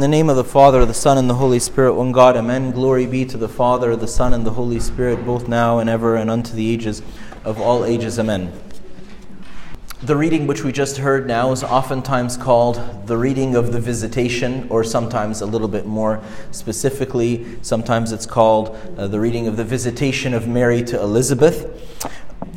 In the name of the Father, the Son, and the Holy Spirit, one God, Amen. Glory be to the Father, the Son, and the Holy Spirit, both now and ever, and unto the ages of all ages. Amen. The reading which we just heard now is oftentimes called the reading of the visitation, or sometimes a little bit more specifically, sometimes it's called uh, the reading of the visitation of Mary to Elizabeth.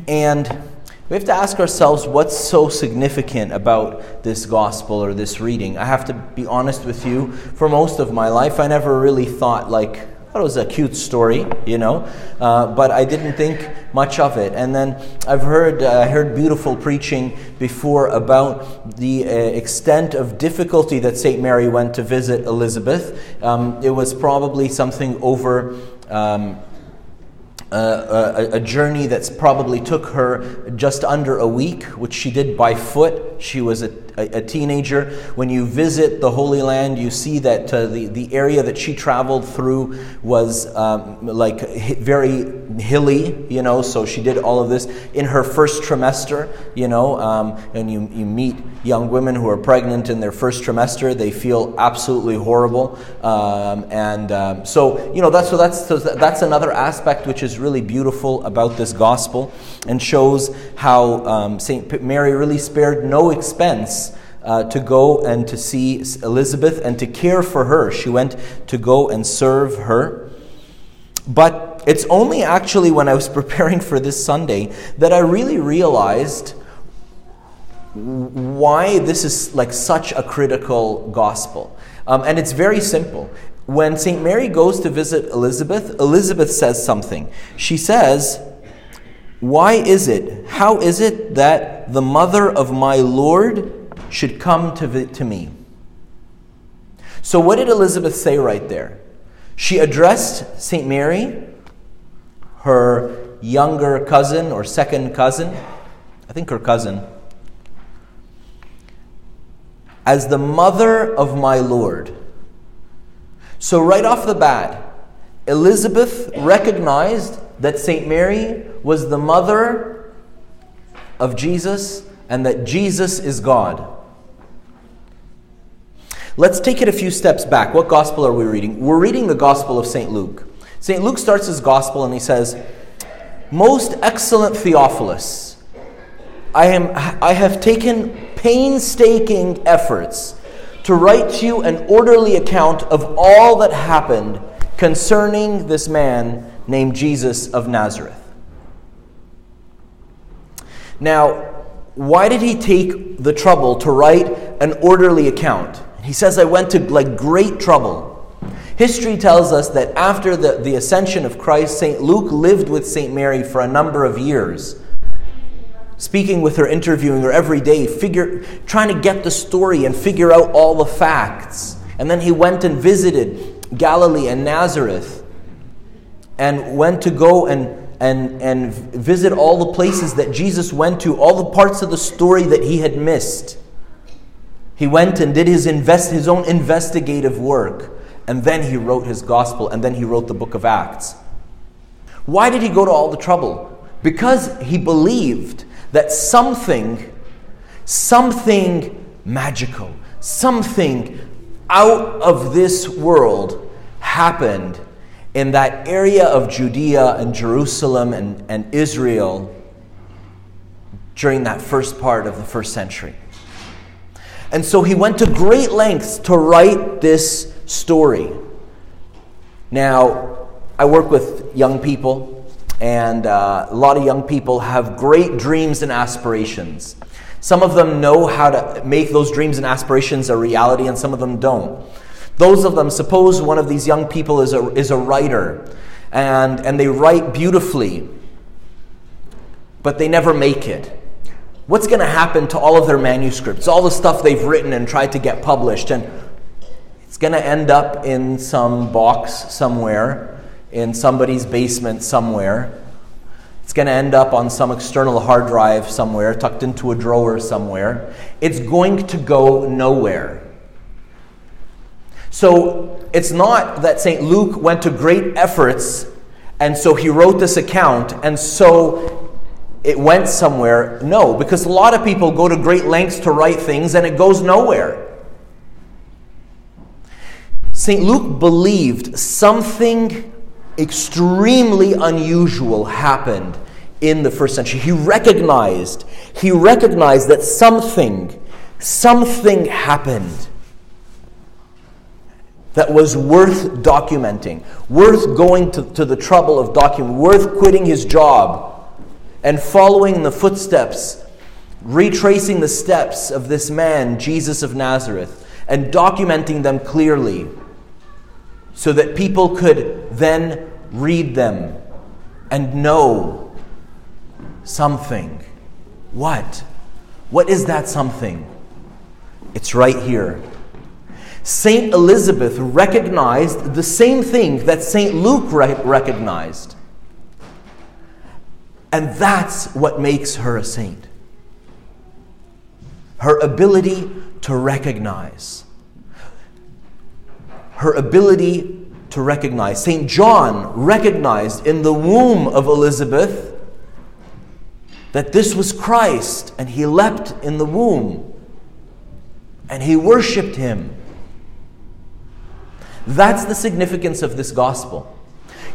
And we have to ask ourselves what's so significant about this gospel or this reading. I have to be honest with you, for most of my life, I never really thought, like, I thought it was a cute story, you know, uh, but I didn't think much of it. And then I've heard uh, heard beautiful preaching before about the uh, extent of difficulty that Saint Mary went to visit Elizabeth. Um, it was probably something over. Um, a, a, journey that's probably took her just under a week, which she did by foot. She was a, a, a teenager. When you visit the Holy Land, you see that uh, the, the area that she traveled through was um, like very hilly, you know, so she did all of this in her first trimester, you know, um, and you, you meet young women who are pregnant in their first trimester, they feel absolutely horrible. Um, and um, so, you know, that's, so that's, so that's another aspect which is really beautiful about this gospel and shows how um, St. Mary really spared no expense uh, to go and to see Elizabeth and to care for her. She went to go and serve her. But it's only actually when I was preparing for this Sunday that I really realized why this is like such a critical gospel. Um, and it's very simple. When St. Mary goes to visit Elizabeth, Elizabeth says something. She says, Why is it, how is it that the mother of my Lord should come to, to me? So, what did Elizabeth say right there? She addressed St. Mary, her younger cousin or second cousin, I think her cousin, as the mother of my Lord. So, right off the bat, Elizabeth recognized that St. Mary was the mother of Jesus and that Jesus is God. Let's take it a few steps back. What gospel are we reading? We're reading the Gospel of St. Luke. St. Luke starts his gospel and he says, Most excellent Theophilus, I, am, I have taken painstaking efforts to write to you an orderly account of all that happened concerning this man named Jesus of Nazareth. Now, why did he take the trouble to write an orderly account? He says, I went to like great trouble. History tells us that after the, the ascension of Christ, St. Luke lived with St. Mary for a number of years, speaking with her, interviewing her every day, figure, trying to get the story and figure out all the facts. And then he went and visited Galilee and Nazareth and went to go and and, and visit all the places that Jesus went to, all the parts of the story that he had missed. He went and did his, invest, his own investigative work, and then he wrote his gospel, and then he wrote the book of Acts. Why did he go to all the trouble? Because he believed that something, something magical, something out of this world happened in that area of Judea and Jerusalem and, and Israel during that first part of the first century. And so he went to great lengths to write this story. Now, I work with young people, and uh, a lot of young people have great dreams and aspirations. Some of them know how to make those dreams and aspirations a reality, and some of them don't. Those of them, suppose one of these young people is a, is a writer, and, and they write beautifully, but they never make it what's going to happen to all of their manuscripts, all the stuff they've written and tried to get published? And it's going to end up in some box somewhere, in somebody's basement somewhere. It's going to end up on some external hard drive somewhere, tucked into a drawer somewhere. It's going to go nowhere. So it's not that St. Luke went to great efforts and so he wrote this account, and so it went somewhere. No, because a lot of people go to great lengths to write things and it goes nowhere. St. Luke believed something extremely unusual happened in the first century. He recognized, he recognized that something, something happened that was worth documenting, worth going to, to the trouble of documenting, worth quitting his job and following the footsteps, retracing the steps of this man, Jesus of Nazareth, and documenting them clearly so that people could then read them and know something. What? What is that something? It's right here. Saint Elizabeth recognized the same thing that Saint Luke re- recognized. And that's what makes her a saint. Her ability to recognize. Her ability to recognize. St. John recognized in the womb of Elizabeth that this was Christ, and he leapt in the womb and he worshiped him. That's the significance of this gospel.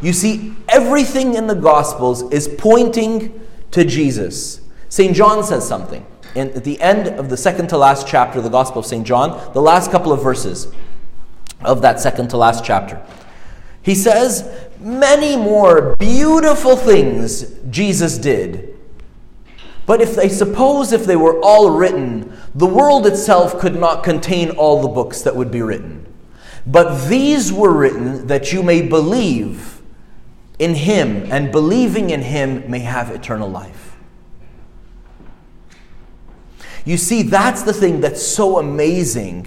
You see, everything in the gospels is pointing to Jesus. St. John says something. And at the end of the second to last chapter of the Gospel of St. John, the last couple of verses of that second to last chapter, he says, Many more beautiful things Jesus did. But if they suppose if they were all written, the world itself could not contain all the books that would be written. But these were written that you may believe in him, and believing in him may have eternal life. You see, that's the thing that's so amazing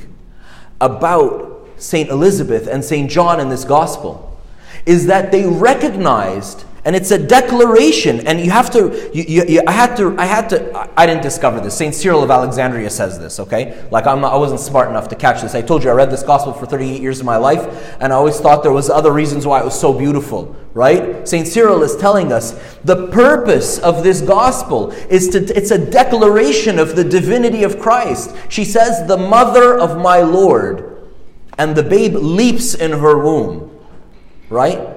about St. Elizabeth and St. John in this gospel is that they recognized and it's a declaration. And you have to you, you, you, i had to i had to i didn't discover this. Saint cyril of alexandria says this okay? Like I'm i wasn't smart enough to catch this. I told you i read this gospel for 38 years of my life and i always thought there was other reasons why it was so beautiful right? Saint cyril is telling us the purpose of this gospel is to it's a declaration of the divinity of christ. She says the mother of my lord. And the babe leaps in her womb right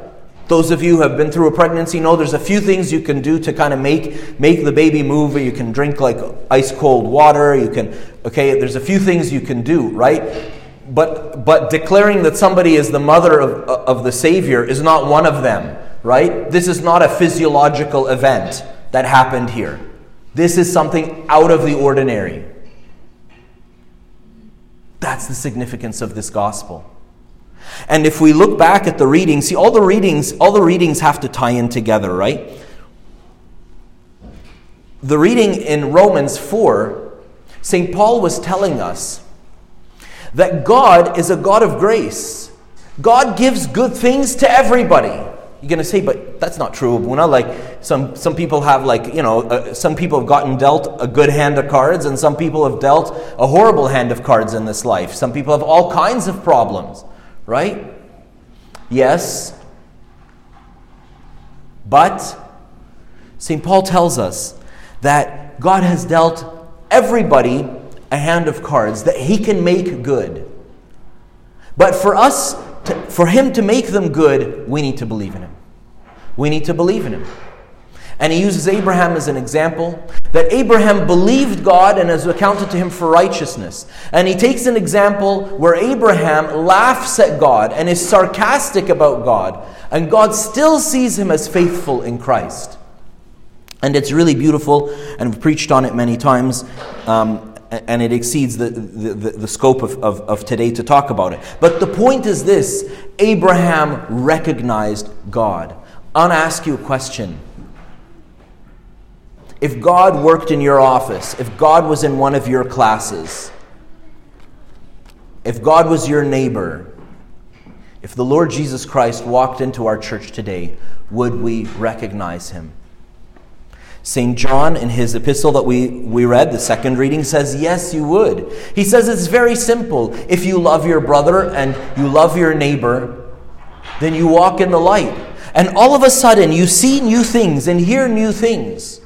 those of you who have been through a pregnancy know there's a few things you can do to kind of make make the baby move. You can drink like ice cold water. You can okay. There's a few things you can do, right? But but declaring that somebody is the mother of of the Savior is not one of them, right? This is not a physiological event that happened here. This is something out of the ordinary. That's the significance of this gospel. And if we look back at the readings, see all the readings, all the readings have to tie in together, right? The reading in Romans 4, St. Paul was telling us that God is a God of grace. God gives good things to everybody. You're going to say, but that's not true, Abuna. Like, some, some people have, like, you know, uh, some people have gotten dealt a good hand of cards, and some people have dealt a horrible hand of cards in this life. Some people have all kinds of problems right? Yes. But St. Paul tells us that God has dealt everybody a hand of cards that he can make good. But for us, to, for him to make them good, we need to believe in him. We need to believe in him. And he uses Abraham as an example that Abraham believed God and is accounted to him for righteousness. And he takes an example where Abraham laughs at God and is sarcastic about God, and God still sees him as faithful in Christ. And it's really beautiful, and we've preached on it many times. Um, and it exceeds the, the, the, scope of, of, of today to talk about it. But the point is this Abraham recognized God. I'll ask you a question if God worked in your office, if God was in one of your classes, if God was your neighbor, if the Lord Jesus Christ walked into our church today, would we recognize him? St. John, in his epistle that we, we read, the second reading, says, Yes, you would. He says it's very simple. If you love your brother and you love your neighbor, then you walk in the light. And all of a sudden, you see new things and hear new things.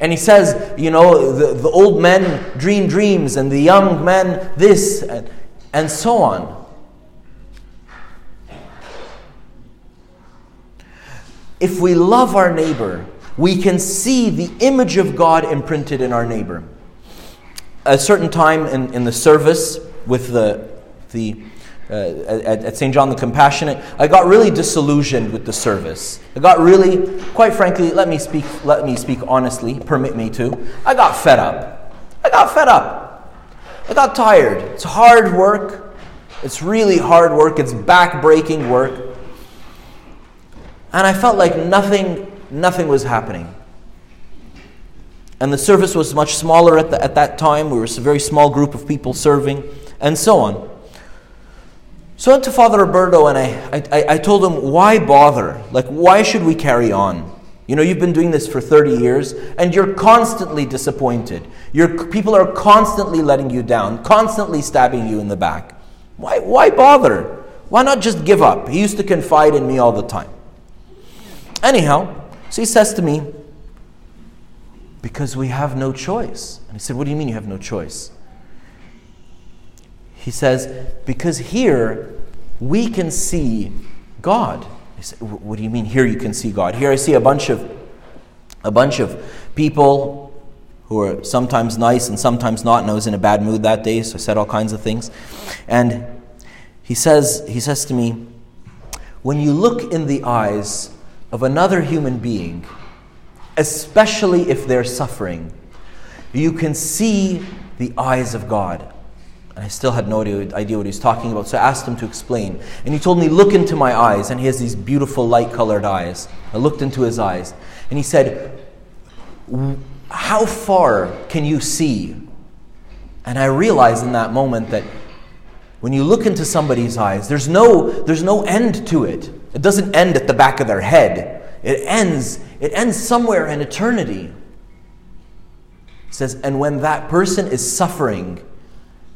And he says, you know, the, the old men dream dreams and the young men this and, and so on. If we love our neighbor, we can see the image of God imprinted in our neighbor. A certain time in, in the service with the, the uh, at, at St. John the Compassionate, I got really disillusioned with the service. I got really, quite frankly, let me speak, let me speak honestly, permit me to. I got fed up. I got fed up. I got tired. It's hard work. It's really hard work. It's back-breaking work. And I felt like nothing, nothing was happening. And the service was much smaller at, the, at that time. We were a very small group of people serving, and so on. So I went to Father Roberto and I, I, I told him, why bother? Like, why should we carry on? You know, you've been doing this for 30 years and you're constantly disappointed. Your, people are constantly letting you down, constantly stabbing you in the back. Why, why bother? Why not just give up? He used to confide in me all the time. Anyhow, so he says to me, Because we have no choice. And I said, What do you mean you have no choice? He says, Because here we can see God. Said, What do you mean here you can see God? Here I see a bunch of a bunch of people who are sometimes nice and sometimes not, and I was in a bad mood that day, so I said all kinds of things. And he says, he says to me, When you look in the eyes of another human being, especially if they're suffering, you can see the eyes of God. And I still had no idea what he was talking about, so I asked him to explain. And he told me, Look into my eyes. And he has these beautiful light colored eyes. I looked into his eyes. And he said, How far can you see? And I realized in that moment that when you look into somebody's eyes, there's no, there's no end to it. It doesn't end at the back of their head. It ends, it ends somewhere in eternity. It says, and when that person is suffering,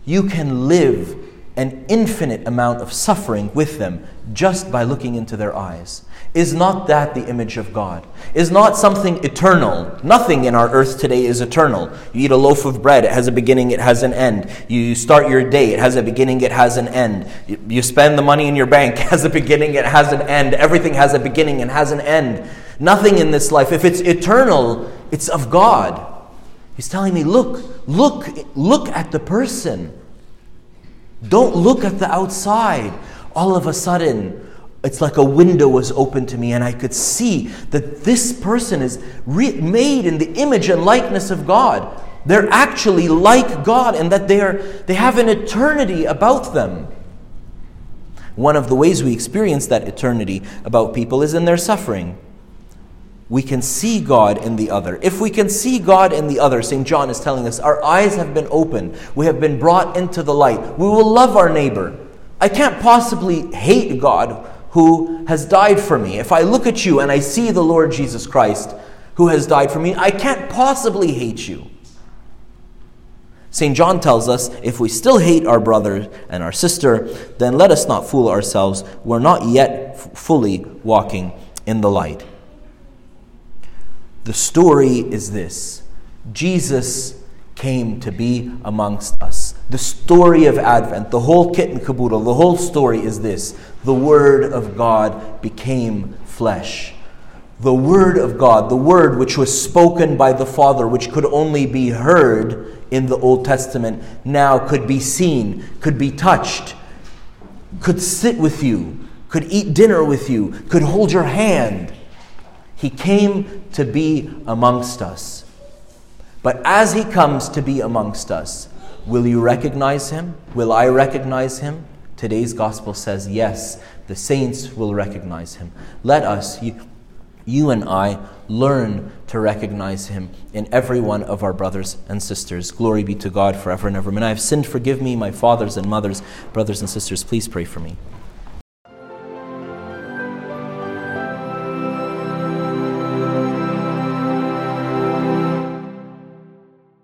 you can live an infinite amount of suffering with them just by looking into their eyes. Is not that the image of God? Is not something eternal? Nothing in our earth today is eternal. You eat a loaf of bread, it has a beginning, it has an end. You start your day, it has a beginning, it has an end. You spend the money in your bank, it has a beginning, it has an end. Everything has a beginning and has an end. Nothing in this life, if it's eternal, it's of God. He's telling me, look, look, look at the person. Don't look at the outside. All of a sudden, it's like a window was opened to me, and I could see that this person is re- made in the image and likeness of God. They're actually like God, and that they, are, they have an eternity about them. One of the ways we experience that eternity about people is in their suffering. We can see God in the other. If we can see God in the other, St. John is telling us, our eyes have been opened. We have been brought into the light. We will love our neighbor. I can't possibly hate God who has died for me. If I look at you and I see the Lord Jesus Christ who has died for me, I can't possibly hate you. St. John tells us if we still hate our brother and our sister, then let us not fool ourselves. We're not yet f- fully walking in the light. The story is this Jesus came to be amongst us. The story of Advent, the whole kit and caboodle, the whole story is this the Word of God became flesh. The Word of God, the Word which was spoken by the Father, which could only be heard in the Old Testament, now could be seen, could be touched, could sit with you, could eat dinner with you, could hold your hand. He came to be amongst us. But as he comes to be amongst us, will you recognize him? Will I recognize him? Today's gospel says, yes, the saints will recognize him. Let us, you, you and I, learn to recognize him in every one of our brothers and sisters. Glory be to God forever and ever. When I have sinned, forgive me, my fathers and mothers, brothers and sisters, please pray for me.